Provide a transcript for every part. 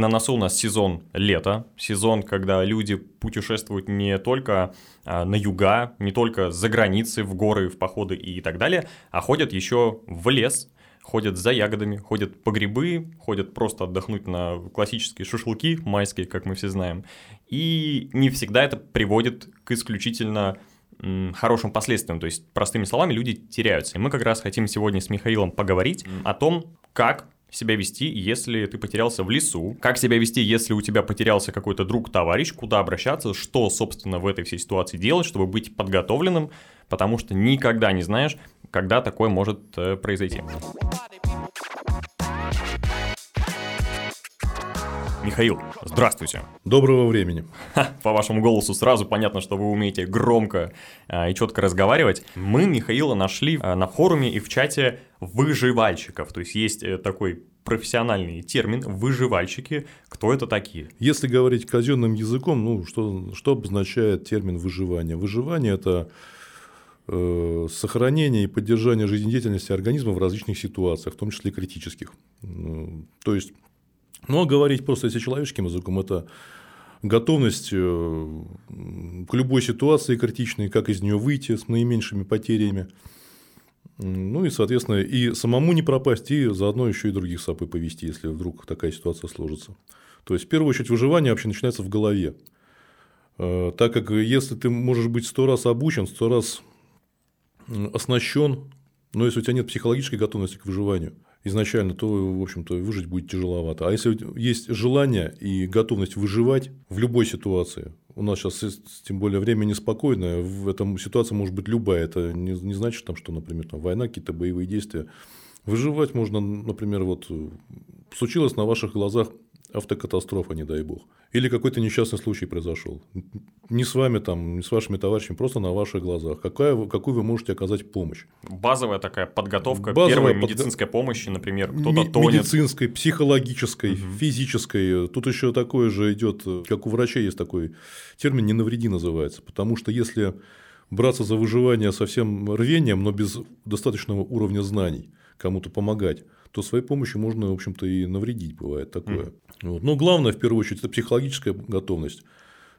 На носу у нас сезон лета, сезон, когда люди путешествуют не только а, на юга, не только за границы, в горы, в походы и так далее, а ходят еще в лес, ходят за ягодами, ходят по грибы, ходят просто отдохнуть на классические шашлыки майские, как мы все знаем. И не всегда это приводит к исключительно хорошим последствиям. То есть, простыми словами, люди теряются. И мы как раз хотим сегодня с Михаилом поговорить о том, как себя вести, если ты потерялся в лесу, как себя вести, если у тебя потерялся какой-то друг, товарищ, куда обращаться, что, собственно, в этой всей ситуации делать, чтобы быть подготовленным, потому что никогда не знаешь, когда такое может э, произойти. Михаил, здравствуйте. Доброго времени. По вашему голосу сразу понятно, что вы умеете громко а, и четко разговаривать. Мы Михаила нашли а, на форуме и в чате выживальщиков. То есть есть э, такой профессиональный термин «выживальщики». Кто это такие? Если говорить казенным языком, ну, что, что обозначает термин «выживание»? Выживание – это э, сохранение и поддержание жизнедеятельности организма в различных ситуациях, в том числе критических. То есть, ну, а говорить просто если человеческим языком – это готовность э, к любой ситуации критичной, как из нее выйти с наименьшими потерями. Ну и, соответственно, и самому не пропасть, и заодно еще и других сапы повести, если вдруг такая ситуация сложится. То есть, в первую очередь, выживание вообще начинается в голове. Э, так как если ты можешь быть сто раз обучен, сто раз оснащен, но если у тебя нет психологической готовности к выживанию – изначально, то, в общем-то, выжить будет тяжеловато. А если есть желание и готовность выживать в любой ситуации, у нас сейчас, тем более, время неспокойное, в этом ситуация может быть любая. Это не, не значит, там, что, например, там, война, какие-то боевые действия. Выживать можно, например, вот случилось на ваших глазах автокатастрофа, не дай бог. Или какой-то несчастный случай произошел. Не с вами, там, не с вашими товарищами, просто на ваших глазах. Какая, какую вы можете оказать помощь? Базовая такая подготовка Базовая первой под... медицинской помощи, например, кто-то тонет. Медицинской, психологической, угу. физической. Тут еще такое же идет, как у врачей есть такой термин «не навреди» называется. Потому что если браться за выживание со всем рвением, но без достаточного уровня знаний, кому-то помогать, то своей помощью можно, в общем-то, и навредить, бывает такое. Mm. Вот. Но главное, в первую очередь, это психологическая готовность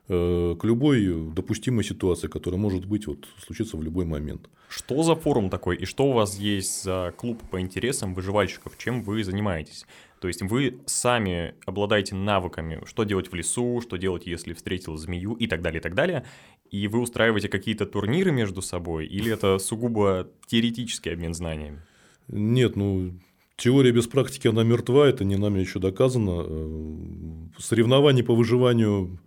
э, к любой допустимой ситуации, которая может быть вот случиться в любой момент. Что за форум такой и что у вас есть за клуб по интересам выживальщиков, чем вы занимаетесь? То есть вы сами обладаете навыками, что делать в лесу, что делать, если встретил змею и так далее, и так далее. И вы устраиваете какие-то турниры между собой, или это сугубо теоретический обмен знаниями? Нет, ну Теория без практики, она мертва, это не нами еще доказано. Э, соревнований по выживанию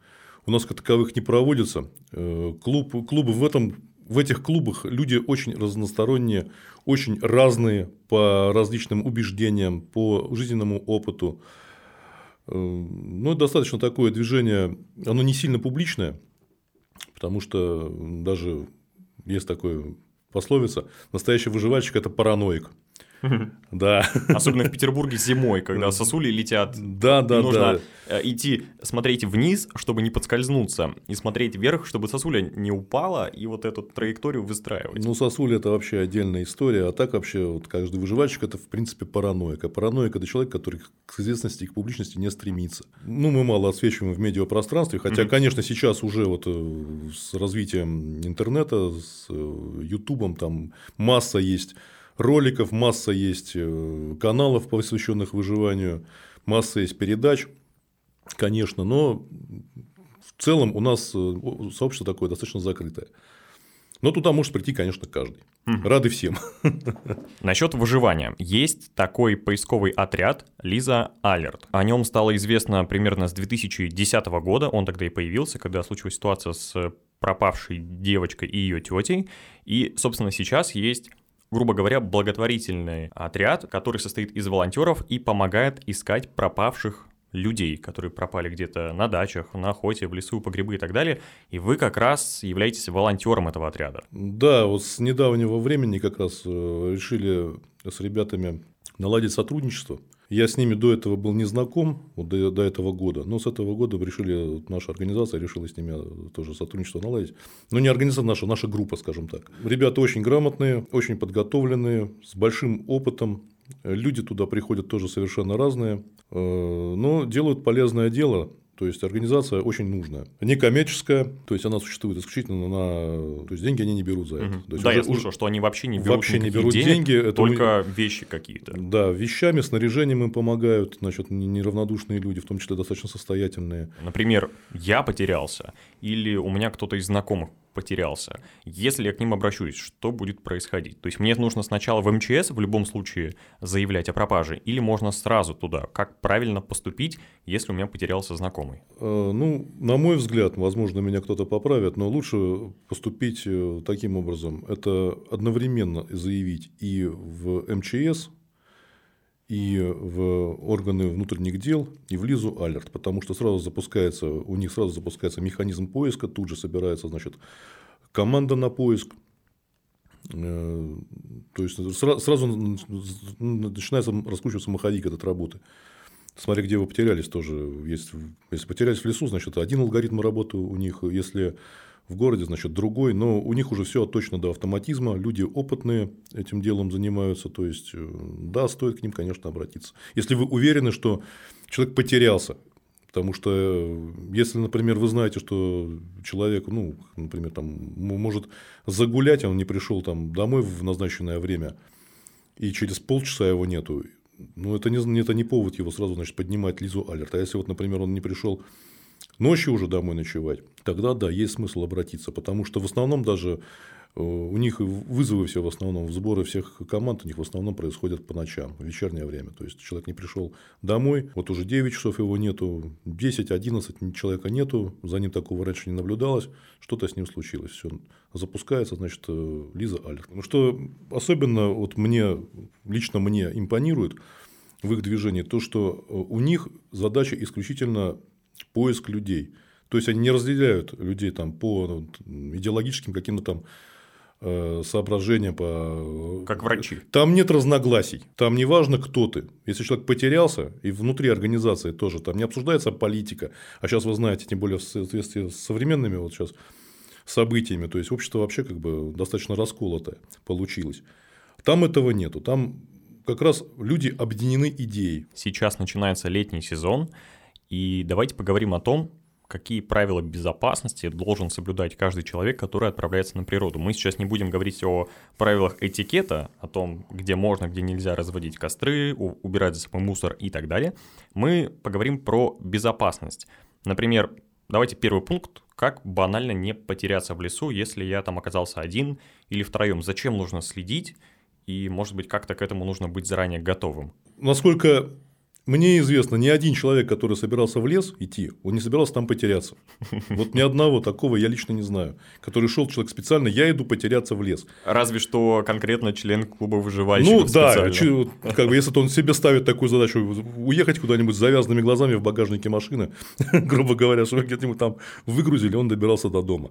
у нас как таковых не проводятся. Э, клуб, клубы в, этом, в этих клубах люди очень разносторонние, очень разные по различным убеждениям, по жизненному опыту. Э, ну, достаточно такое движение, оно не сильно публичное, потому что даже есть такое пословица, настоящий выживальщик – это параноик. Да. Особенно в Петербурге зимой, когда сосули летят. Да, да, нужно да. Э, идти смотреть вниз, чтобы не подскользнуться, и смотреть вверх, чтобы сосуля не упала, и вот эту траекторию выстраивать. Ну, сосуля – это вообще отдельная история, а так вообще вот каждый выживальщик – это, в принципе, параноик. А параноик – это человек, который к известности и к публичности не стремится. Ну, мы мало отсвечиваем в медиапространстве, хотя, конечно, сейчас уже вот э, с развитием интернета, с э, Ютубом там масса есть роликов, масса есть э, каналов, посвященных выживанию, масса есть передач, конечно, но в целом у нас э, сообщество такое достаточно закрытое. Но туда может прийти, конечно, каждый. Угу. Рады всем. Насчет выживания. Есть такой поисковый отряд Лиза Алерт. О нем стало известно примерно с 2010 года. Он тогда и появился, когда случилась ситуация с пропавшей девочкой и ее тетей. И, собственно, сейчас есть грубо говоря, благотворительный отряд, который состоит из волонтеров и помогает искать пропавших людей, которые пропали где-то на дачах, на охоте, в лесу, по грибы и так далее, и вы как раз являетесь волонтером этого отряда. Да, вот с недавнего времени как раз э, решили с ребятами наладить сотрудничество. Я с ними до этого был не знаком, вот до, до этого года, но с этого года решили, наша организация решила с ними тоже сотрудничество наладить. Но не организация наша, наша группа, скажем так. Ребята очень грамотные, очень подготовленные, с большим опытом. Люди туда приходят тоже совершенно разные. но делают полезное дело. То есть организация очень нужная. Некоммерческая, то есть она существует исключительно на. То есть деньги они не берут за это. Мгм. То есть Да, уже- я слышал, что они вообще не берут Вообще не берут денег, деньги, это только вещи какие-то. Да, вещами, снаряжением им помогают, значит, не- неравнодушные люди, в том числе достаточно состоятельные. Например, я потерялся, или у меня кто-то из знакомых потерялся. Если я к ним обращусь, что будет происходить? То есть мне нужно сначала в МЧС в любом случае заявлять о пропаже, или можно сразу туда? Как правильно поступить, если у меня потерялся знакомый? Э, Ну, на мой взгляд, возможно, меня кто-то поправит, но лучше поступить э, таким образом. Это одновременно заявить и в МЧС, и в органы внутренних дел, и в Лизу Алерт, потому что сразу запускается, у них сразу запускается механизм поиска, тут же собирается, значит, команда на поиск. Э, То есть сра- сразу начинается раскручиваться маховик этот работы. Смотря где вы потерялись тоже. Есть, если потерялись в лесу, значит, один алгоритм работы у них. Если в городе, значит, другой. Но у них уже все точно до автоматизма. Люди опытные этим делом занимаются. То есть, э, да, стоит к ним, конечно, обратиться. Если вы уверены, что человек потерялся, Потому что э, если, например, вы знаете, что человек, ну, например, там, может загулять, он не пришел там домой в назначенное время, и через полчаса его нету, ну, это не, это не повод его сразу, значит, поднимать Лизу Алерт. А если вот, например, он не пришел ночью уже домой ночевать, тогда да, есть смысл обратиться. Потому что в основном даже э, у них вызовы все в основном, сборы всех команд у них в основном происходят по ночам, в вечернее время. То есть человек не пришел домой, вот уже 9 часов его нету, 10-11 человека нету, за ним такого раньше не наблюдалось, что-то с ним случилось. Все запускается, значит, э, Лиза Алерт. Ну, что особенно вот мне, лично мне импонирует в их движении, то, что э, у них задача исключительно поиск людей. То есть они не разделяют людей там по ну, идеологическим каким-то там э, соображениям по Как врачи. там нет разногласий. Там не важно, кто ты. Если человек потерялся, и внутри организации тоже, там не обсуждается политика. А сейчас вы знаете, тем более в соответствии с современными вот сейчас событиями, то есть общество вообще как бы достаточно расколотое получилось. Там этого нету. Там как раз люди объединены идеей. Сейчас начинается летний сезон, и давайте поговорим о том, какие правила безопасности должен соблюдать каждый человек, который отправляется на природу. Мы сейчас не будем говорить о правилах этикета, о том, где можно, где нельзя разводить костры, убирать за собой мусор и так далее. Мы поговорим про безопасность. Например, давайте первый пункт, как банально не потеряться в лесу, если я там оказался один или втроем. Зачем нужно следить? И, может быть, как-то к этому нужно быть заранее готовым. Насколько мне известно, ни один человек, который собирался в лес идти, он не собирался там потеряться. Вот ни одного такого я лично не знаю, который шел человек специально, я иду потеряться в лес. Разве что конкретно член клуба выживальщиков Ну да, как бы если он себе ставит такую задачу уехать куда-нибудь с завязанными глазами в багажнике машины, грубо говоря, чтобы где-нибудь там выгрузили, он добирался до дома.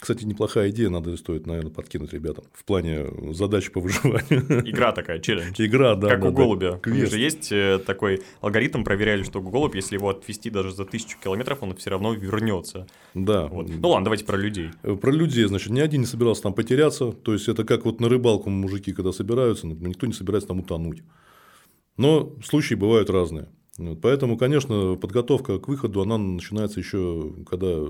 Кстати, неплохая идея, надо стоит, наверное, подкинуть ребятам в плане задач по выживанию. Игра такая, челлендж. Игра, да. как да, у да. голубя. У Квест. же есть э, такой алгоритм, проверяли, что голубь, если его отвести даже за тысячу километров, он все равно вернется. Да. Вот. Ну ладно, давайте про людей. Э, Про людей, значит, ни один не собирался там потеряться. То есть, это как вот на рыбалку мужики, когда собираются, ну, никто не собирается там утонуть. Но случаи бывают разные. Поэтому, конечно, подготовка к выходу, она начинается еще, когда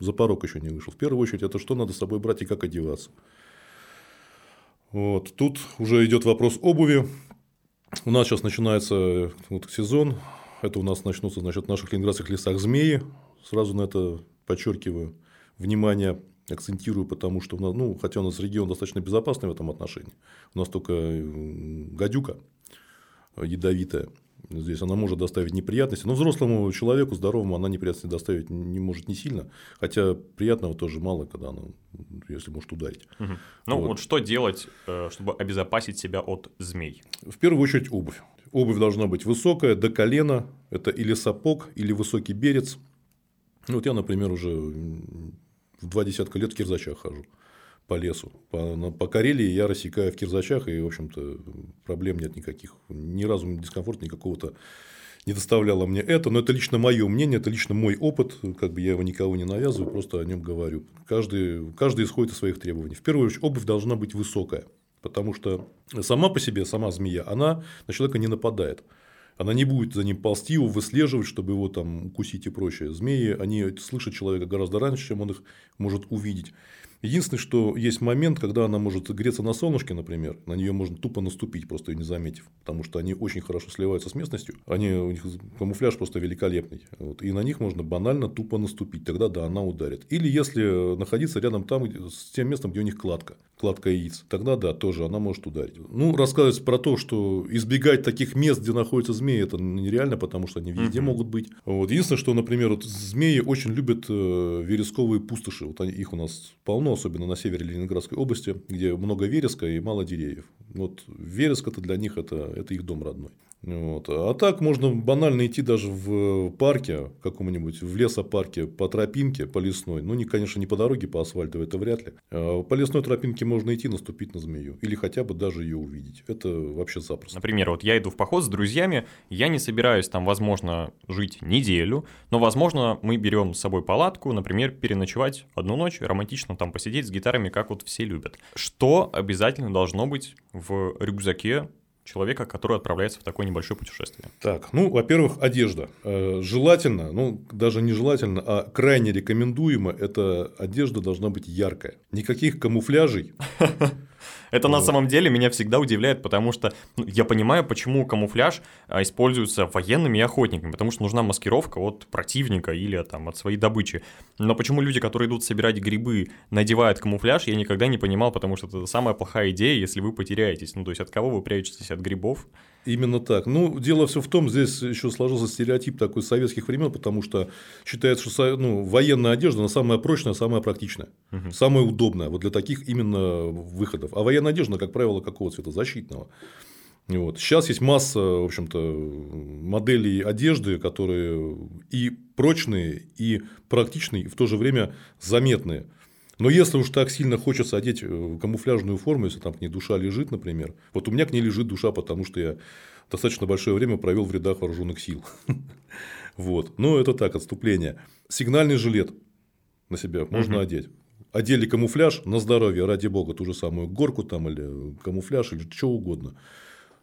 за порог еще не вышел. В первую очередь, это что надо с собой брать и как одеваться. Вот. Тут уже идет вопрос обуви. У нас сейчас начинается вот сезон. Это у нас начнутся значит, в наших ленинградских лесах змеи. Сразу на это подчеркиваю. Внимание акцентирую, потому что нас, ну, хотя у нас регион достаточно безопасный в этом отношении. У нас только гадюка ядовитая. Здесь она может доставить неприятности. Но взрослому человеку, здоровому, она неприятности доставить не может не сильно. Хотя приятного тоже мало, когда она, если может ударить. Мгм. Ну Вот. вот. что делать, э, чтобы обезопасить себя от змей? В первую очередь обувь. Обувь должна быть высокая, до колена. Это или сапог, или высокий берец. Ну, вот я, например, уже в два десятка лет в кирзачах хожу по лесу. По, по Карелии я рассекаю в кирзачах, и, в общем-то, проблем нет никаких. Ни разу дискомфорта никакого-то не доставляло мне это. Но это лично мое мнение, это лично мой опыт. Как бы я его никого не навязываю, просто о нем говорю. Каждый, каждый исходит из своих требований. В первую очередь, обувь должна быть высокая. Потому что сама по себе, сама змея, она на человека не нападает. Она не будет за ним ползти, его выслеживать, чтобы его там укусить и прочее. Змеи, они слышат человека гораздо раньше, чем он их может увидеть. Единственное, что есть момент, когда она может греться на солнышке, например, на нее можно тупо наступить, просто ее не заметив, потому что они очень хорошо сливаются с местностью, они, у них камуфляж просто великолепный, вот, и на них можно банально тупо наступить, тогда да, она ударит. Или если находиться рядом там, с тем местом, где у них кладка, кладка яиц, тогда да, тоже она может ударить. Ну, рассказывать про то, что избегать таких мест, где находятся змеи, это нереально, потому что они везде угу. могут быть. Вот. Единственное, что, например, вот змеи очень любят э, вересковые пустоши, вот они, их у нас полно, особенно на севере Ленинградской области, где много вереска и мало деревьев. Вот вереск это для них это, это их дом родной. Вот. А так можно банально идти даже в парке каком-нибудь, в лесопарке по тропинке, по лесной. Ну, не, конечно, не по дороге, по асфальтовой, это вряд ли. А по лесной тропинке можно идти, наступить на змею. Или хотя бы даже ее увидеть. Это вообще запросто. Например, вот я иду в поход с друзьями, я не собираюсь там, возможно, жить неделю, но, возможно, мы берем с собой палатку, например, переночевать одну ночь, романтично там посидеть с гитарами, как вот все любят. Что обязательно должно быть в рюкзаке человека, который отправляется в такое небольшое путешествие? Так, ну, во-первых, одежда. Э, желательно, ну, даже не желательно, а крайне рекомендуемо, эта одежда должна быть яркая. Никаких камуфляжей. Это на самом деле меня всегда удивляет, потому что ну, я понимаю, почему камуфляж а, используется военными и охотниками, потому что нужна маскировка от противника или там от своей добычи. Но почему люди, которые идут собирать грибы, надевают камуфляж, я никогда не понимал, потому что это самая плохая идея, если вы потеряетесь. Ну, то есть от кого вы прячетесь? От грибов? Именно так. Ну, дело все в том, здесь еще сложился стереотип такой советских времен, потому что считается, что ну, военная одежда она самая прочная, самая практичная, угу. самая удобная вот для таких именно выходов. А военная одежда, как правило, какого цвета? Защитного. Вот. Сейчас есть масса, в общем-то, моделей одежды, которые и прочные, и практичные, и в то же время заметные. Но если уж так сильно хочется одеть э, камуфляжную форму, если там к ней душа лежит, например, вот у меня к ней лежит душа, потому что я достаточно большое время провел в рядах вооруженных сил. Вот. Но это так, отступление. Сигнальный жилет на себя можно одеть. Одели камуфляж на здоровье, ради бога, ту же самую горку там или камуфляж или что угодно.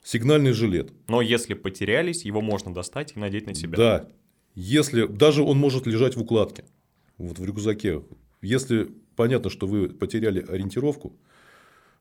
Сигнальный жилет. Но если потерялись, его можно достать и надеть на себя. Да. Если даже он может лежать в укладке, вот в рюкзаке. Если понятно, что вы потеряли ориентировку,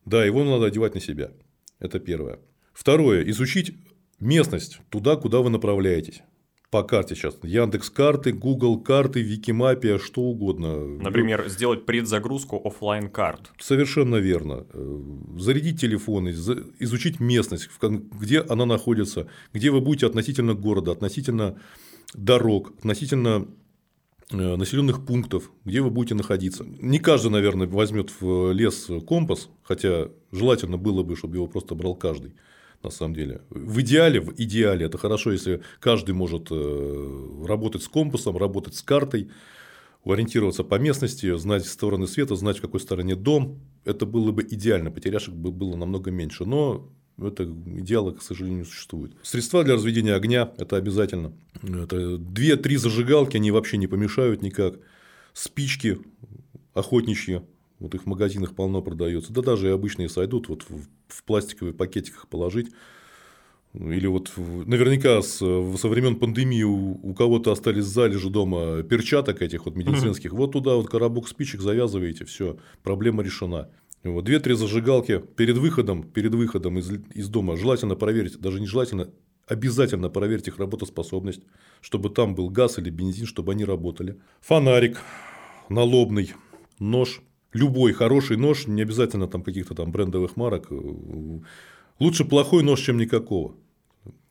да, его надо одевать на себя. Это первое. Второе. Изучить местность туда, куда вы направляетесь. По карте сейчас. Яндекс карты, Google карты, Викимапия, что угодно. Например, сделать предзагрузку офлайн карт. Совершенно верно. Э, зарядить телефон, изучить местность, где она находится, где вы будете относительно города, относительно дорог, относительно Э, населенных пунктов, где вы будете находиться. Не каждый, наверное, возьмет в лес компас, хотя желательно было бы, чтобы его просто брал каждый. На самом деле. В идеале, в идеале это хорошо, если каждый может э, работать с компасом, работать с картой, ориентироваться по местности, знать стороны света, знать, в какой стороне дом. Это было бы идеально, потеряшек бы было намного меньше. Но это идеала, к сожалению, не существует. Средства для разведения огня – это обязательно. Это две-три зажигалки, они вообще не помешают никак. Спички охотничьи, вот их в магазинах полно продается. Да даже и обычные сойдут, вот в пластиковых пакетиках положить. Или вот наверняка с, со времен пандемии у, у кого-то остались залежи дома перчаток этих вот медицинских. Вот туда вот коробок спичек завязываете, все, проблема решена. Вот, две-три зажигалки перед выходом, перед выходом из, из дома желательно проверить, даже не желательно, обязательно проверить их работоспособность, чтобы там был газ или бензин, чтобы они работали. Фонарик налобный, нож, любой хороший нож, не обязательно там каких-то там брендовых марок. Лучше плохой нож, чем никакого.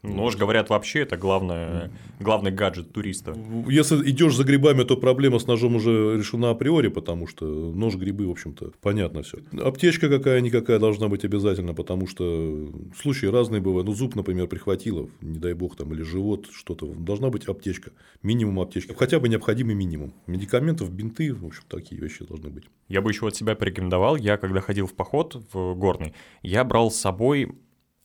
Нож, говорят, вообще это главное, главный гаджет туриста. Если идешь за грибами, то проблема с ножом уже решена априори, потому что нож, грибы, в общем-то, понятно все. Аптечка какая-никакая должна быть обязательно, потому что случаи разные бывают. Ну, зуб, например, прихватило, не дай бог, там, или живот, что-то. Должна быть аптечка, минимум аптечки, хотя бы необходимый минимум. Медикаментов, бинты, в общем, такие вещи должны быть. Я бы еще от себя порекомендовал, я когда ходил в поход в горный, я брал с собой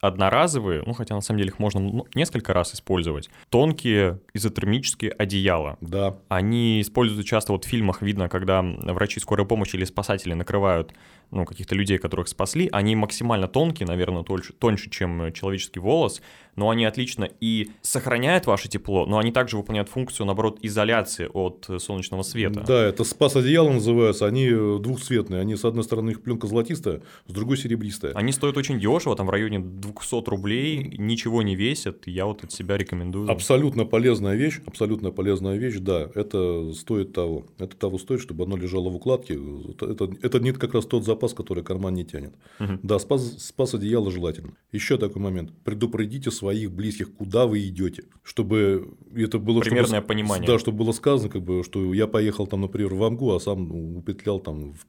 одноразовые, ну хотя на самом деле их можно ну, несколько раз использовать, тонкие изотермические одеяла. Да. Они используются часто, вот в фильмах видно, когда врачи скорой помощи или спасатели накрывают ну, каких-то людей, которых спасли, они максимально тонкие, наверное, тоньше, тоньше, чем человеческий волос, но они отлично и сохраняют ваше тепло, но они также выполняют функцию, наоборот, изоляции от солнечного света. Да, это спас одеяло называются, они двухцветные, они с одной стороны их пленка золотистая, с другой серебристая. Они стоят очень дешево, там в районе 200 рублей, ничего не весят, я вот от себя рекомендую. Абсолютно полезная вещь, абсолютно полезная вещь, да, это стоит того, это того стоит, чтобы оно лежало в укладке, это, это не как раз тот запас, который карман не тянет. Угу. Да, спас, спас одеяло желательно. Еще такой момент, предупредите своих близких, куда вы идете, чтобы это было примерное чтобы, понимание. Да, чтобы было сказано, как бы, что я поехал там, например, в Амгу, а сам упетлял там в,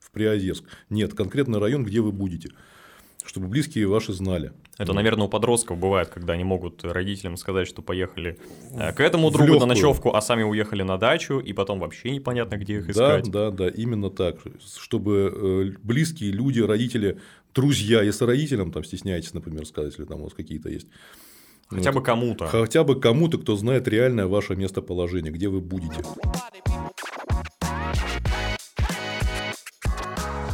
в Приозерск. Нет, конкретный район, где вы будете чтобы близкие ваши знали. Это, наверное, у подростков бывает, когда они могут родителям сказать, что поехали э, к этому другу на ночевку, а сами уехали на дачу, и потом вообще непонятно, где их искать. Да, да, да, именно так. Чтобы э, близкие люди, родители, друзья, если родителям там стесняетесь, например, сказать, или там у вас какие-то есть. Хотя вот, бы кому-то. Хотя бы кому-то, кто знает реальное ваше местоположение, где вы будете.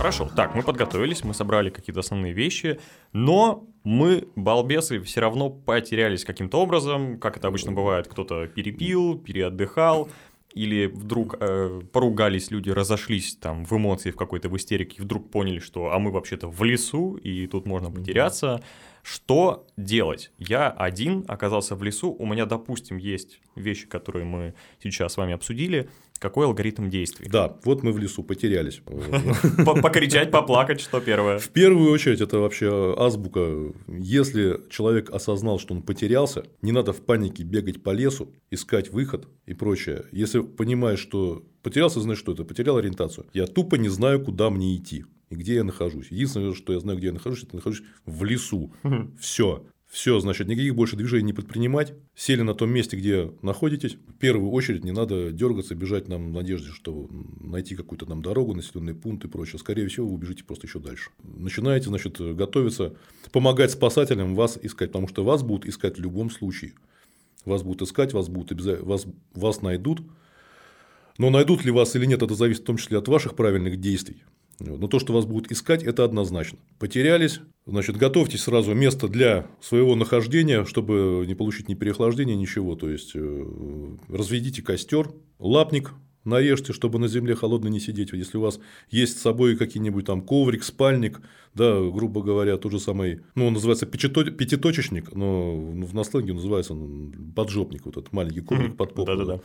Хорошо, так, мы подготовились, мы собрали какие-то основные вещи, но мы, балбесы, все равно потерялись каким-то образом, как это обычно бывает, кто-то перепил, переотдыхал, или вдруг э, поругались люди, разошлись там в эмоции, в какой-то в истерике, и вдруг поняли, что а мы вообще-то в лесу, и тут можно потеряться. Что делать? Я один оказался в лесу, у меня, допустим, есть вещи, которые мы сейчас с вами обсудили, какой алгоритм действий? Да, вот мы в лесу потерялись. Покричать, поплакать, что первое? В первую очередь, это вообще азбука. Если человек осознал, что он потерялся, не надо в панике бегать по лесу, искать выход и прочее. Если понимаешь, что потерялся, знаешь, что это? Потерял ориентацию. Я тупо не знаю, куда мне идти и где я нахожусь. Единственное, что я знаю, где я нахожусь, это нахожусь в лесу. Все. Все, значит, никаких больше движений не предпринимать. Сели на том месте, где находитесь. В первую очередь не надо дергаться, бежать нам в надежде, что найти какую-то нам дорогу, населенный пункт и прочее. Скорее всего, вы убежите просто еще дальше. Начинаете, значит, готовиться, помогать спасателям вас искать, потому что вас будут искать в любом случае. Вас будут искать, вас будут обязательно, вас, вас найдут. Но найдут ли вас или нет, это зависит в том числе от ваших правильных действий. Но то, что вас будут искать, это однозначно. Потерялись, значит, готовьтесь сразу место для своего нахождения, чтобы не получить ни переохлаждения, ничего. То есть, э, разведите костер, лапник нарежьте, чтобы на земле холодно не сидеть. Если у вас есть с собой какие-нибудь там коврик, спальник, да, грубо говоря, тот же самый, ну, он называется пятиточечник, но в насланге называется поджопник, вот этот маленький коврик под попу. Да-да-да.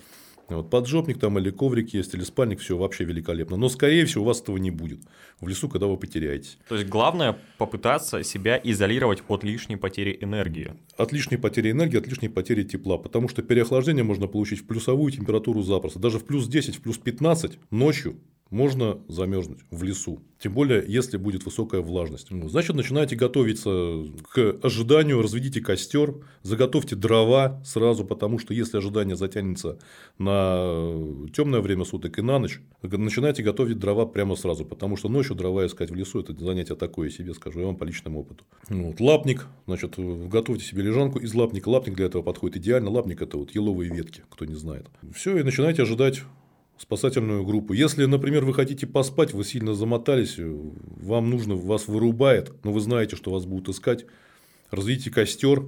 Вот поджопник там или коврик есть, или спальник, все вообще великолепно. Но, скорее всего, у вас этого не будет в лесу, когда вы потеряетесь. То есть, главное попытаться себя изолировать от лишней потери энергии. От лишней потери энергии, от лишней потери тепла. Потому что переохлаждение можно получить в плюсовую температуру запросто. Даже в плюс 10, в плюс 15 ночью можно замерзнуть в лесу. Тем более, если будет высокая влажность. Ну, значит, начинаете готовиться к ожиданию, разведите костер, заготовьте дрова сразу, потому что если ожидание затянется на темное время суток и на ночь, начинайте готовить дрова прямо сразу, потому что ночью дрова искать в лесу это занятие такое себе, скажу я вам по личному опыту. Вот, лапник, значит, готовьте себе лежанку из лапника. Лапник для этого подходит идеально. Лапник это вот еловые ветки, кто не знает. Все, и начинаете ожидать спасательную группу. Если, например, вы хотите поспать, вы сильно замотались, вам нужно, вас вырубает, но вы знаете, что вас будут искать, разведите костер,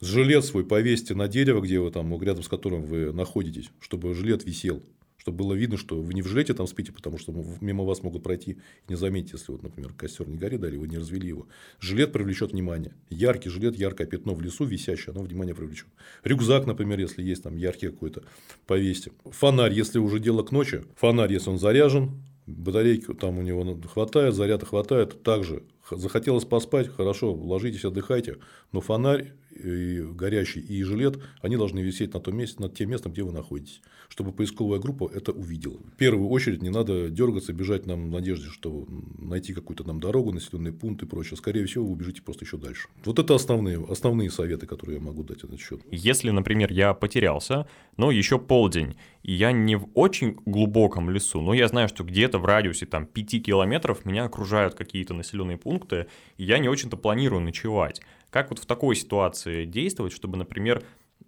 жилет свой повесьте на дерево, где вы там, рядом с которым вы находитесь, чтобы жилет висел чтобы было видно, что вы не в жилете там спите, потому что мимо вас могут пройти не заметить, если, вот, например, костер не горит, да, или вы не развели его. Жилет привлечет внимание. Яркий жилет, яркое пятно в лесу висящее, оно внимание привлечет. Рюкзак, например, если есть там яркий какой-то, повесьте. Фонарь, если уже дело к ночи, фонарь, если он заряжен, батарейки там у него хватает, заряда хватает, также захотелось поспать, хорошо, ложитесь, отдыхайте, но фонарь и горящий и жилет, они должны висеть на том месте, над тем местом, где вы находитесь, чтобы поисковая группа это увидела. В первую очередь не надо дергаться, бежать нам в надежде, что найти какую-то нам дорогу, населенный пункт и прочее. Скорее всего, вы убежите просто еще дальше. Вот это основные, основные советы, которые я могу дать на этот счет. Если, например, я потерялся, но еще полдень, и я не в очень глубоком лесу, но я знаю, что где-то в радиусе там 5 километров меня окружают какие-то населенные пункты, и я не очень-то планирую ночевать. Как вот в такой ситуации действовать, чтобы, например,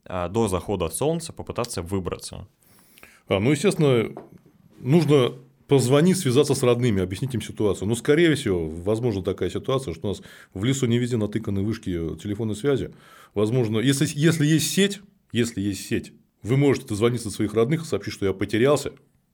а, до захода солнца попытаться выбраться? А, ну, естественно, нужно позвонить, связаться с родными, объяснить им ситуацию. Но, скорее всего, возможно такая ситуация, что у нас в лесу не везде натыканы вышки телефонной связи. Возможно, если, если есть сеть, если есть сеть, вы можете дозвониться до своих родных и сообщить, что я потерялся.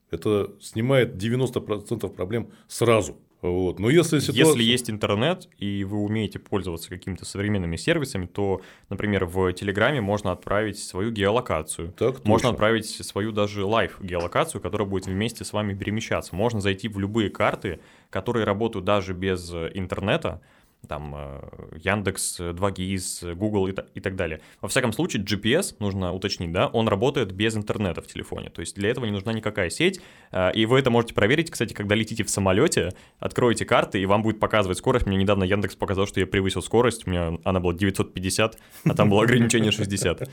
Это снимает 90% проблем сразу. Вот. Но если, ситуация... если есть интернет, и вы умеете пользоваться какими-то современными сервисами, то, например, в Телеграме можно отправить свою геолокацию. Так можно отправить свою даже лайв-геолокацию, которая будет вместе с вами перемещаться. Можно зайти в любые карты, которые работают даже без интернета, там э, Яндекс, 2GIS, Google и, так далее. Во всяком случае, GPS, нужно уточнить, да, он работает без интернета в телефоне, то есть для этого не нужна никакая сеть, э, и вы это можете проверить, кстати, когда летите в самолете, откроете карты, и вам будет показывать скорость. Мне недавно Яндекс показал, что я превысил скорость, у меня она была 950, а там было ограничение 60.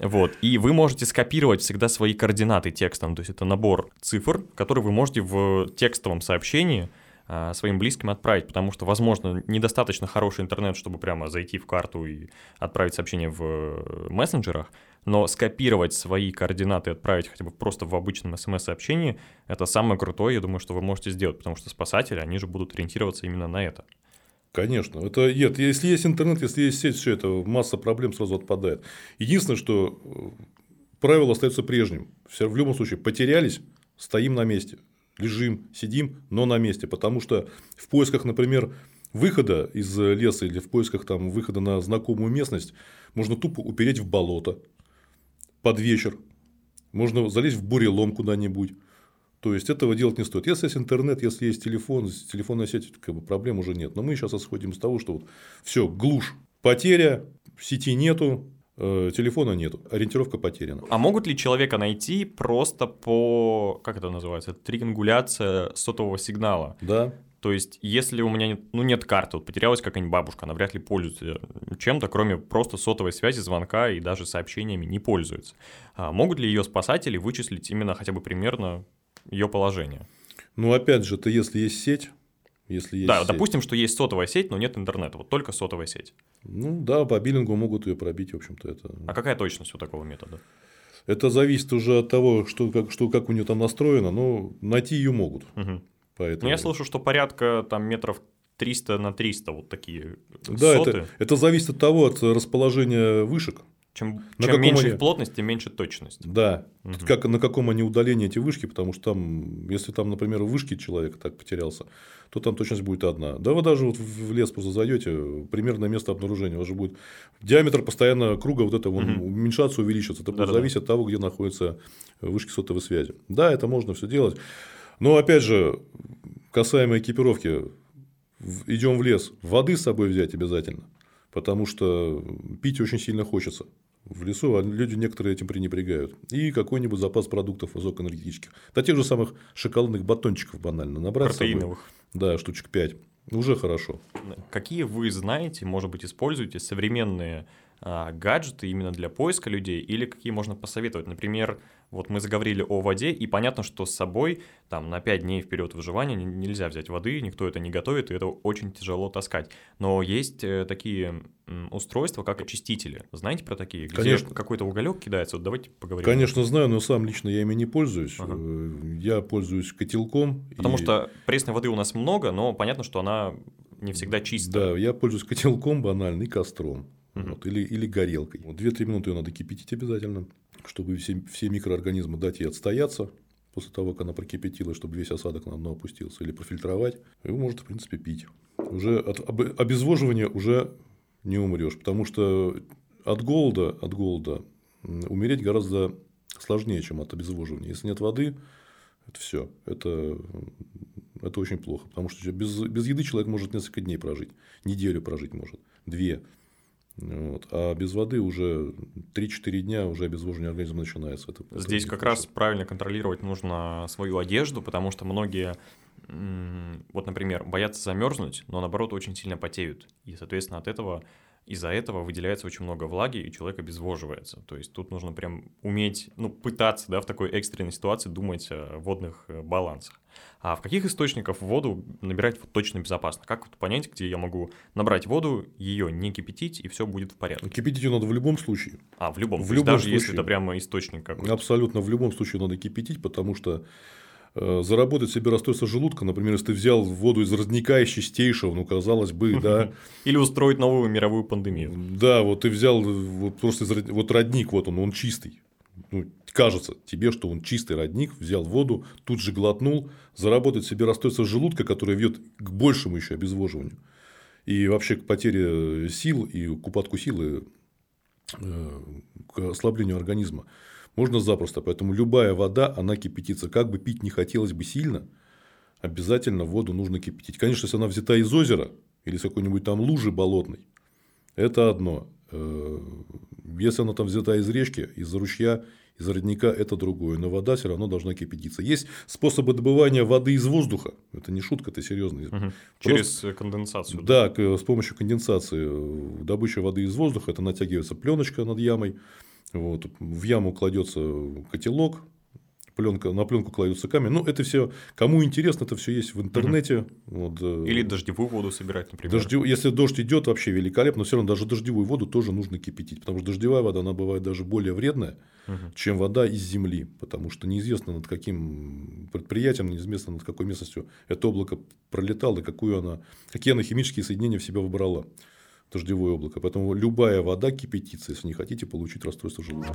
Вот, и вы можете скопировать всегда свои координаты текстом, то есть это набор цифр, которые вы можете в текстовом сообщении своим близким отправить, потому что, возможно, недостаточно хороший интернет, чтобы прямо зайти в карту и отправить сообщение в э, мессенджерах, но скопировать свои координаты и отправить хотя бы просто в обычном смс-сообщении, это самое крутое, я думаю, что вы можете сделать, потому что спасатели, они же будут ориентироваться именно на это. Конечно, это нет, если есть интернет, если есть сеть, все это масса проблем сразу отпадает. Единственное, что э, правило остается прежним. Все в любом случае потерялись, стоим на месте лежим, сидим, но на месте. Потому что в поисках, например, выхода из леса или в поисках там, выхода на знакомую местность можно тупо упереть в болото под вечер. Можно залезть в бурелом куда-нибудь. То есть этого делать не стоит. Если есть интернет, если есть телефон, телефонная сеть, как бы проблем уже нет. Но мы сейчас исходим из того, что вот все, глушь, потеря, сети нету, телефона нету, ориентировка потеряна. А могут ли человека найти просто по, как это называется, триангуляция сотового сигнала? Да. То есть, если у меня нет, ну, нет карты, вот потерялась какая-нибудь бабушка, она вряд ли пользуется чем-то, кроме просто сотовой связи, звонка и даже сообщениями не пользуется. А могут ли ее спасатели вычислить именно хотя бы примерно ее положение? Ну, опять же, это если есть сеть, если есть да, сеть. допустим, что есть сотовая сеть, но нет интернета, вот только сотовая сеть. Ну да, по биллингу могут ее пробить, в общем-то. Это... А какая точность у такого метода? Это зависит уже от того, что как, что, как у нее там настроено, но найти ее могут. Угу. Поэтому... Ну, я слышу, что порядка там метров 300 на 300 вот такие Да, соты. это, это зависит от того, от расположения вышек. Чем, чем меньше они... плотность, тем меньше точность. Да. Угу. Как, на каком они удалении эти вышки, потому что там, если там, например, в вышке человек так потерялся, то там точность будет одна. Да вы даже вот в лес просто зайдете, примерно место обнаружения, у вас же будет диаметр постоянно круга вот это вон, угу. уменьшаться, увеличиваться. Это будет зависеть от того, где находятся вышки сотовой связи. Да, это можно все делать. Но опять же, касаемо экипировки, идем в лес, воды с собой взять обязательно, потому что пить очень сильно хочется в лесу, а люди некоторые этим пренебрегают. И какой-нибудь запас продуктов высокоэнергетических. До тех же самых шоколадных батончиков банально набрать. Протеиновых. Да, штучек 5. Уже хорошо. Какие вы знаете, может быть, используете современные а, гаджеты именно для поиска людей или какие можно посоветовать? Например, вот мы заговорили о воде, и понятно, что с собой там на 5 дней вперед выживания нельзя взять воды, никто это не готовит, и это очень тяжело таскать. Но есть э, такие устройства, как очистители. Знаете про такие? Где Конечно. какой-то уголек кидается? Вот давайте поговорим. Конечно, знаю, но сам лично я ими не пользуюсь. Ага. Э, я пользуюсь котелком. Потому и... что пресной воды у нас много, но понятно, что она не всегда чистая. Да, я пользуюсь котелком банально и костром. Вот, или, или горелкой. Вот 2-3 минуты ее надо кипятить обязательно чтобы все, все микроорганизмы дать ей отстояться после того, как она прокипятилась, чтобы весь осадок на дно опустился, или профильтровать, его можно, в принципе, пить. Уже от обезвоживания уже не умрешь, потому что от голода, от голода умереть гораздо сложнее, чем от обезвоживания. Если нет воды, это все. Это, это очень плохо. Потому что без, без еды человек может несколько дней прожить. Неделю прожить может. Две. Вот. А без воды уже 3-4 дня уже обезвоживание организма начинается. Это, Здесь это как раз правильно контролировать нужно свою одежду, потому что многие, вот, например, боятся замерзнуть, но наоборот очень сильно потеют. И, соответственно, от этого из-за этого выделяется очень много влаги, и человек обезвоживается. То есть тут нужно прям уметь, ну, пытаться, да, в такой экстренной ситуации думать о водных э, балансах. А в каких источниках воду набирать вот точно безопасно? Как вот понять, где я могу набрать воду, ее не кипятить, и все будет в порядке? Кипятить ее надо в любом случае. А, в любом, в любом даже случае. если это прямо источник какой-то. Абсолютно, в любом случае надо кипятить, потому что э, заработать себе расстройство желудка, например, если ты взял воду из родника из чистейшего, ну, казалось бы, да. Или устроить новую мировую пандемию. Да, вот ты взял вот просто из, вот родник, вот он, он чистый. Ну, кажется тебе, что он чистый родник, взял воду, тут же глотнул, заработать себе расстройство желудка, которое ведет к большему еще обезвоживанию. И вообще к потере сил и к упадку силы, э, к ослаблению организма. Можно запросто. Поэтому любая вода, она кипятится. Как бы пить не хотелось бы сильно, обязательно воду нужно кипятить. Конечно, если она взята из озера или с какой-нибудь там лужи болотной, это одно. Э, если она там взята из речки, из ручья из родника это другое, но вода все равно должна кипятиться. Есть способы добывания воды из воздуха. Это не шутка, это серьезно. Угу. Через конденсацию. Да, с помощью конденсации э, добыча воды из воздуха это натягивается пленочка над ямой. Вот. В яму кладется котелок, пленка, на пленку кладется камень. Ну, это все, кому интересно, это все есть в интернете. Угу. Вот, э, Или дождевую воду собирать, например. Дождев... Если дождь идет, вообще великолепно, но все равно даже дождевую воду тоже нужно кипятить, потому что дождевая вода, она бывает даже более вредная, угу. чем вода из земли, потому что неизвестно над каким предприятием, неизвестно над какой местностью это облако пролетало, и какую она, какие она химические соединения в себя выбрала дождевое облако. Поэтому любая вода кипятится, если не хотите получить расстройство желудка.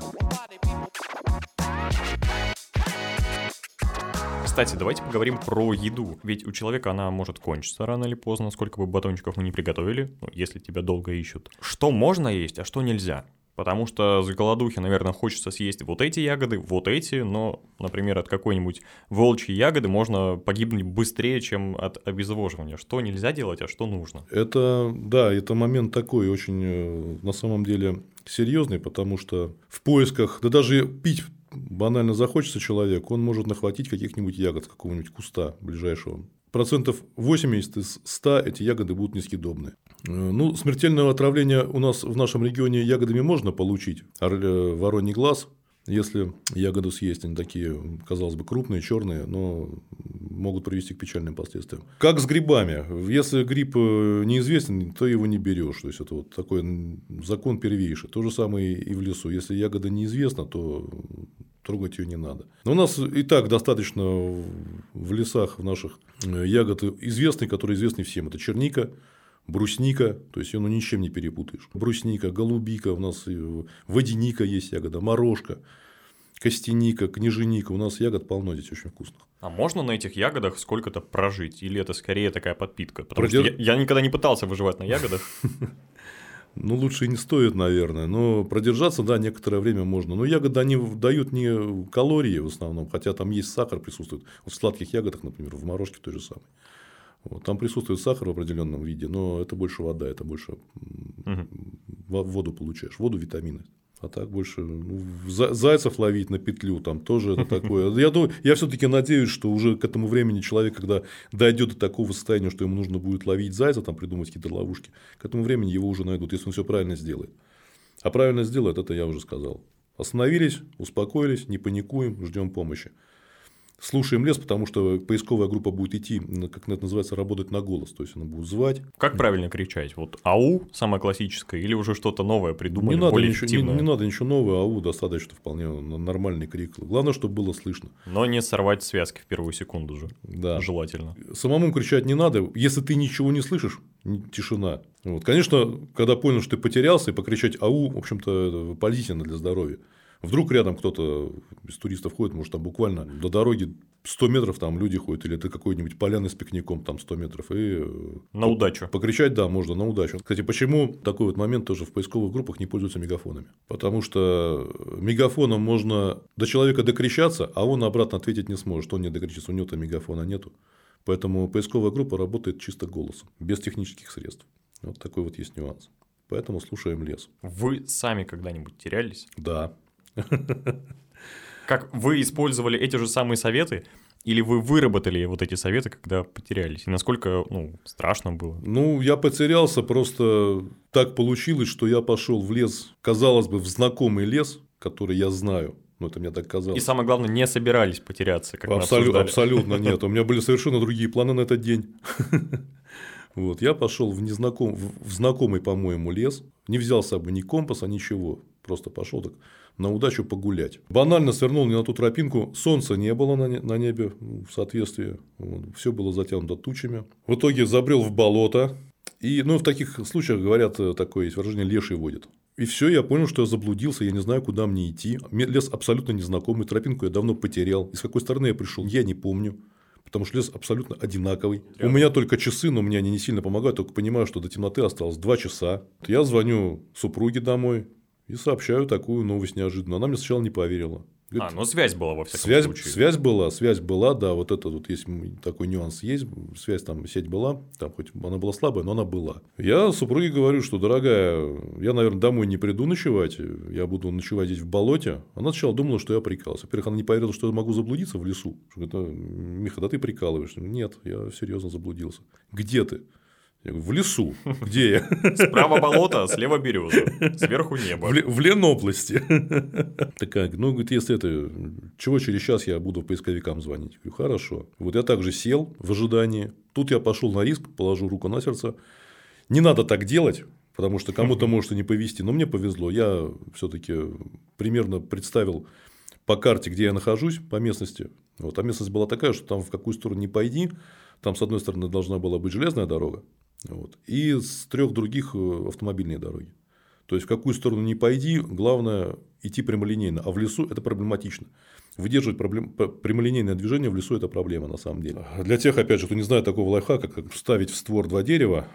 Кстати, давайте поговорим про еду. Ведь у человека она может кончиться рано или поздно, сколько бы батончиков мы не приготовили, ну, если тебя долго ищут. Что можно есть, а что нельзя? Потому что с голодухи, наверное, хочется съесть вот эти ягоды, вот эти, но, например, от какой-нибудь волчьей ягоды можно погибнуть быстрее, чем от обезвоживания. Что нельзя делать, а что нужно? Это, да, это момент такой очень, э, на самом деле, серьезный, потому что в поисках, да даже пить банально захочется человек, он может нахватить каких-нибудь ягод какого-нибудь куста ближайшего. Процентов 80 из 100 эти ягоды будут несъедобны. Э, ну, смертельное отравление у нас в нашем регионе ягодами можно получить. Э, вороний глаз, если ягоду съесть, они такие, казалось бы, крупные, черные, но могут привести к печальным последствиям. Как с грибами. Если гриб э, неизвестен, то его не берешь. То есть это вот такой закон первейший. То же самое и в лесу. Если ягода неизвестна, то трогать ее не надо. Но у нас и так достаточно в лесах в наших э, ягод известны, которые известны всем. Это черника, брусника, то есть ее ну, ничем не перепутаешь. Брусника, голубика, у нас водяника есть ягода, морожка, костяника, княженика. У нас ягод полно здесь очень вкусных. А можно на этих ягодах сколько-то прожить? Или это скорее такая подпитка? Потому Продер... что я, я никогда не пытался выживать на ягодах. Ну, лучше и не стоит, наверное. Но продержаться, да, некоторое время можно. Но ягоды, они дают не калории в основном, хотя там есть сахар присутствует. Вот в сладких ягодах, например, в морожке той же самой. Вот, там присутствует сахар в определенном виде, но это больше вода, это больше угу. воду получаешь, воду, витамины. А так больше ну, зайцев ловить на петлю там тоже это такое. Я, думаю, я все-таки надеюсь, что уже к этому времени человек, когда дойдет до такого состояния, что ему нужно будет ловить зайца, там придумать какие-то ловушки, к этому времени его уже найдут, если он все правильно сделает. А правильно сделает, это я уже сказал. Остановились, успокоились, не паникуем, ждем помощи слушаем лес, потому что поисковая группа будет идти, как это называется, работать на голос. То есть она будет звать. Как правильно кричать? Вот АУ самое классическое или уже что-то новое придумали, не надо более ничего, не, не надо ничего нового, АУ достаточно вполне нормальный крик. Главное, чтобы было слышно. Но не сорвать связки в первую секунду же. Да. Желательно. Самому кричать не надо. Если ты ничего не слышишь, тишина. Вот. Конечно, когда понял, что ты потерялся, и покричать АУ, в общем-то, полезно для здоровья. Вдруг рядом кто-то из туристов ходит, может, там буквально до дороги 100 метров там люди ходят, или это какой-нибудь поляны с пикником там 100 метров. И э, на удачу. Покричать, да, можно на удачу. Кстати, почему такой вот момент тоже в поисковых группах не пользуются мегафонами? Потому что мегафоном можно до человека докричаться, а он обратно ответить не сможет. Он не докричится, у него-то мегафона нету. Поэтому поисковая группа работает чисто голосом, без технических средств. Вот такой вот есть нюанс. Поэтому слушаем лес. Вы сами когда-нибудь терялись? Да. Как вы использовали эти же самые советы, или вы выработали вот эти советы, когда потерялись? И насколько ну, страшно было? Ну, я потерялся, просто так получилось, что я пошел в лес, казалось бы, в знакомый лес, который я знаю. Ну, это мне так казалось. И самое главное, не собирались потеряться, как Абсолют, Абсолютно нет. У меня были совершенно другие планы на этот день. Вот, я пошел в, незнаком, в знакомый, по-моему, лес, не взял с собой ни компаса, ничего, просто пошел так на удачу погулять. Банально свернул не на ту тропинку, солнца не было на, небе в соответствии, вот, все было затянуто тучами. В итоге забрел в болото, и, ну, в таких случаях, говорят, э, такое есть выражение «леший водит». И все, я понял, что я заблудился, я не знаю, куда мне идти. Лес абсолютно незнакомый, тропинку я давно потерял. И с какой стороны я пришел, я не помню. Потому что лес абсолютно одинаковый. У меня только часы, но мне они не сильно помогают. Только понимаю, что до темноты осталось 2 часа. Я звоню супруге домой и сообщаю такую новость неожиданно. Она мне сначала не поверила. Говорит, а, ну связь была во всяком связь, случае. Связь была, связь была, да, вот это вот есть такой нюанс есть, связь там, сеть была, там хоть она была слабая, но она была. Я супруге говорю, что, дорогая, я, наверное, домой не приду ночевать, я буду ночевать здесь в болоте. Она сначала думала, что я прикалываюсь. Во-первых, она не поверила, что я могу заблудиться в лесу. Что это, Миха, да ты прикалываешься. Нет, я серьезно заблудился. Где ты? Я говорю, в лесу. Где я? Справа болото, слева береза, сверху небо. В, в Ленобласти. Такая, ну, говорит, если это, чего через час я буду поисковикам звонить? Я говорю, хорошо. Вот я также сел в ожидании. Тут я пошел на риск, положу руку на сердце. Не надо так делать, потому что кому-то может и не повезти. Но мне повезло. Я все-таки примерно представил по карте, где я нахожусь, по местности. Вот, а местность была такая, что там в какую сторону не пойди, там с одной стороны должна была быть железная дорога, вот. И с трех других э, автомобильные дороги. То есть, в какую сторону не пойди, главное идти прямолинейно. А в лесу это проблематично. Выдерживать проблем... прямолинейное движение в лесу – это проблема на самом деле. Для тех, опять же, кто не знает такого лайфхака, как вставить в створ два дерева,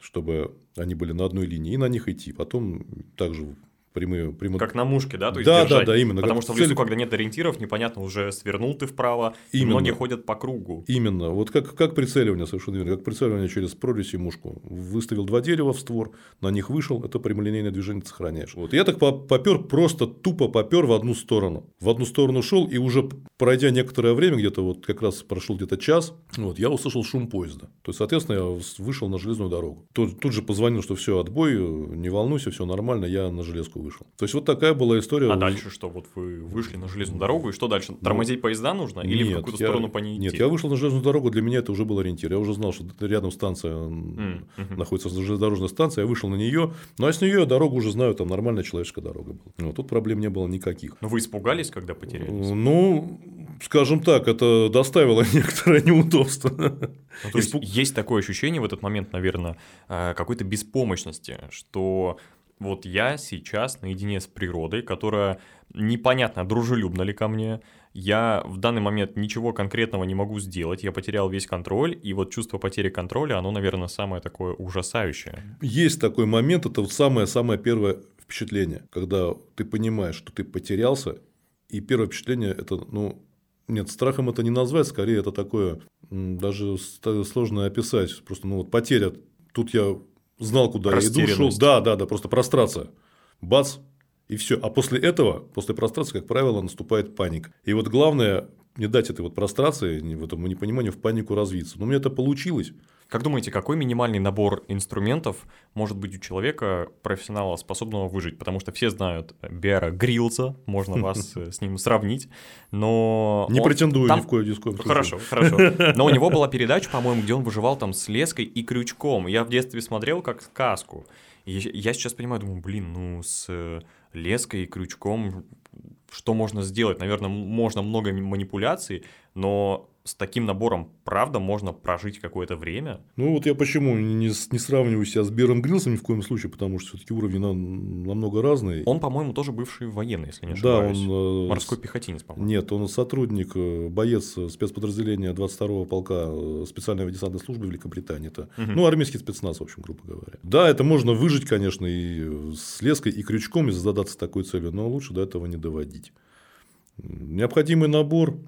чтобы они были на одной линии, и на них идти. Потом также прямые, прямо... Как на мушке, да? То есть да, держать. да, да, именно. Потому что в лесу, когда нет ориентиров, непонятно, уже свернул ты вправо, именно. многие ходят по кругу. Именно. Вот как, как прицеливание, совершенно верно. Как прицеливание через прорезь и мушку. Выставил два дерева в створ, на них вышел, это прямолинейное движение ты сохраняешь. Вот. Я так попер, просто тупо попер в одну сторону. В одну сторону шел, и уже пройдя некоторое время, где-то вот как раз прошел где-то час, вот, я услышал шум поезда. То есть, соответственно, я вышел на железную дорогу. Тут, тут же позвонил, что все, отбой, не волнуйся, все нормально, я на железку вышел. То есть, вот такая была история. А дальше что? Вот вы вышли на железную дорогу, и что дальше? Ну, Тормозить ну, поезда нужно? Или нет, в какую-то я, сторону по ней идти? Нет, я вышел на железную дорогу, для меня это уже был ориентир. Я уже знал, что рядом станция mm-hmm. находится железнодорожная станция, я вышел на нее. Ну а с нее я дорогу уже знаю, там нормальная человеческая дорога была. Вот, тут проблем не было никаких. Но вы испугались, когда потерялись? Ну, скажем так, это доставило некоторое неудобство. Ну, то есть, Испуг... есть такое ощущение в этот момент, наверное, э, какой-то беспомощности, что вот я сейчас наедине с природой, которая непонятно, дружелюбна ли ко мне, я в данный момент ничего конкретного не могу сделать, я потерял весь контроль, и вот чувство потери контроля, оно, наверное, самое такое ужасающее. Есть такой момент, это вот самое-самое первое впечатление, когда ты понимаешь, что ты потерялся, и первое впечатление это, ну, нет, страхом это не назвать, скорее это такое, даже сложно описать, просто, ну, вот потеря, тут я знал, куда я иду, шел. Да, да, да, просто прострация. Бац, и все. А после этого, после прострации, как правило, наступает паника. И вот главное не дать этой вот прострации, в этому непониманию, в панику развиться. Но у меня это получилось. Как думаете, какой минимальный набор инструментов может быть у человека, профессионала, способного выжить? Потому что все знают Бера Грилса, можно вас э, с ним сравнить, но... Не претендую ни в коем случае. Хорошо, хорошо. Но у него была передача, по-моему, где он выживал там с леской и крючком. Я в детстве смотрел как сказку. И я сейчас понимаю, думаю, блин, ну с э, леской и крючком что можно сделать? Наверное, можно много манипуляций, но с таким набором, правда, можно прожить какое-то время. Ну, вот я почему не, не сравниваю себя с Бером Грилсом ни в коем случае, потому что все-таки уровни на, намного разные. Он, по-моему, тоже бывший военный, если не ошибаюсь. Да, он... Э, Морской пехотинец, по-моему. Нет, он сотрудник, э, боец спецподразделения 22-го полка э, специальной десантной службы Великобритании. Это, угу. Ну, армейский спецназ, в общем, грубо говоря. Да, это можно выжить, конечно, и с леской, и крючком, если задаться такой целью, но лучше до этого не доводить. Необходимый набор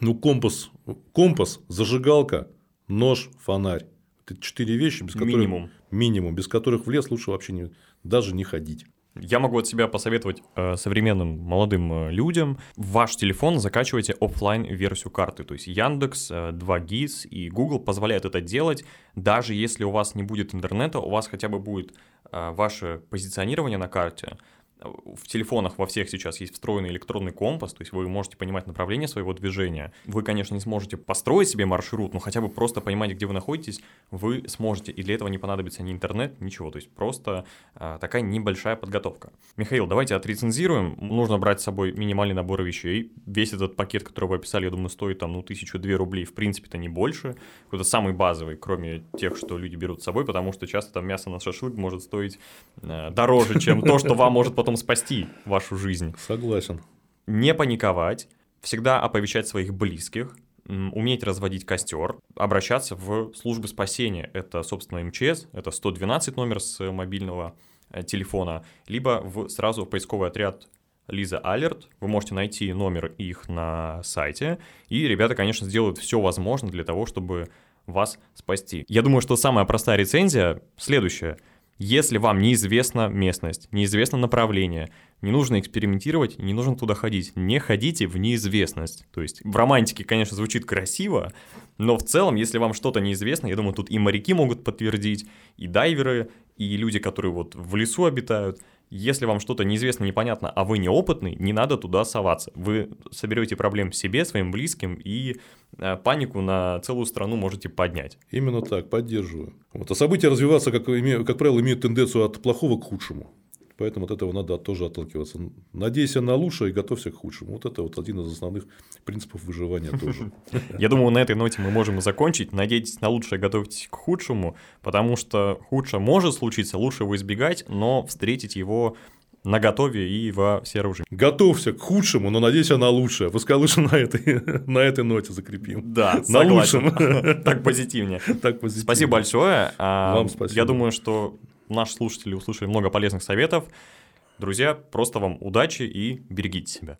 ну, компас, компас, зажигалка, нож, фонарь. Это четыре вещи, без которых... Минимум. Минимум, без которых в лес лучше вообще не, даже не ходить. Я могу от себя посоветовать э, современным молодым э, людям. В ваш телефон закачивайте офлайн версию карты. То есть Яндекс, э, 2GIS и Google позволяют это делать. Даже если у вас не будет интернета, у вас хотя бы будет э, ваше позиционирование на карте в телефонах во всех сейчас есть встроенный электронный компас, то есть вы можете понимать направление своего движения. Вы, конечно, не сможете построить себе маршрут, но хотя бы просто понимать, где вы находитесь, вы сможете. И для этого не понадобится ни интернет, ничего. То есть просто а, такая небольшая подготовка. Михаил, давайте отрецензируем. Нужно брать с собой минимальный набор вещей. Весь этот пакет, который вы описали, я думаю, стоит там, ну, тысячу две рублей. В принципе-то не больше. Какой-то самый базовый, кроме тех, что люди берут с собой, потому что часто там мясо на шашлык может стоить э, дороже, чем то, что вам может потом спасти вашу жизнь. Согласен. Не паниковать, всегда оповещать своих близких, уметь разводить костер, обращаться в службы спасения. Это, собственно, МЧС, это 112 номер с мобильного э, телефона, либо в, сразу в поисковый отряд Лиза Алерт. Вы можете найти номер их на сайте. И ребята, конечно, сделают все возможное для того, чтобы вас спасти. Я думаю, что самая простая рецензия следующая – если вам неизвестна местность, неизвестно направление, не нужно экспериментировать, не нужно туда ходить. Не ходите в неизвестность. То есть в романтике, конечно, звучит красиво, но в целом, если вам что-то неизвестно, я думаю, тут и моряки могут подтвердить, и дайверы, и люди, которые вот в лесу обитают – если вам что-то неизвестно, непонятно, а вы неопытный, не надо туда соваться. Вы соберете проблем себе, своим близким, и э, панику на целую страну можете поднять. Именно так, поддерживаю. Вот. А события развиваться, как, как правило, имеют тенденцию от плохого к худшему. Поэтому от этого надо тоже отталкиваться. Надейся на лучшее и готовься к худшему. Вот это вот один из основных принципов выживания тоже. Я думаю, на этой ноте мы можем и закончить. Надейтесь на лучшее, готовьтесь к худшему, потому что худшее может случиться, лучше его избегать, но встретить его на готове и во все оружие. Готовься к худшему, но надейся на лучшее. Пускай лучше на этой, на этой ноте закрепим. Да, на лучшем. Так позитивнее. Так позитивнее. Спасибо большое. А, Вам спасибо. Я думаю, что наши слушатели услышали много полезных советов. Друзья, просто вам удачи и берегите себя.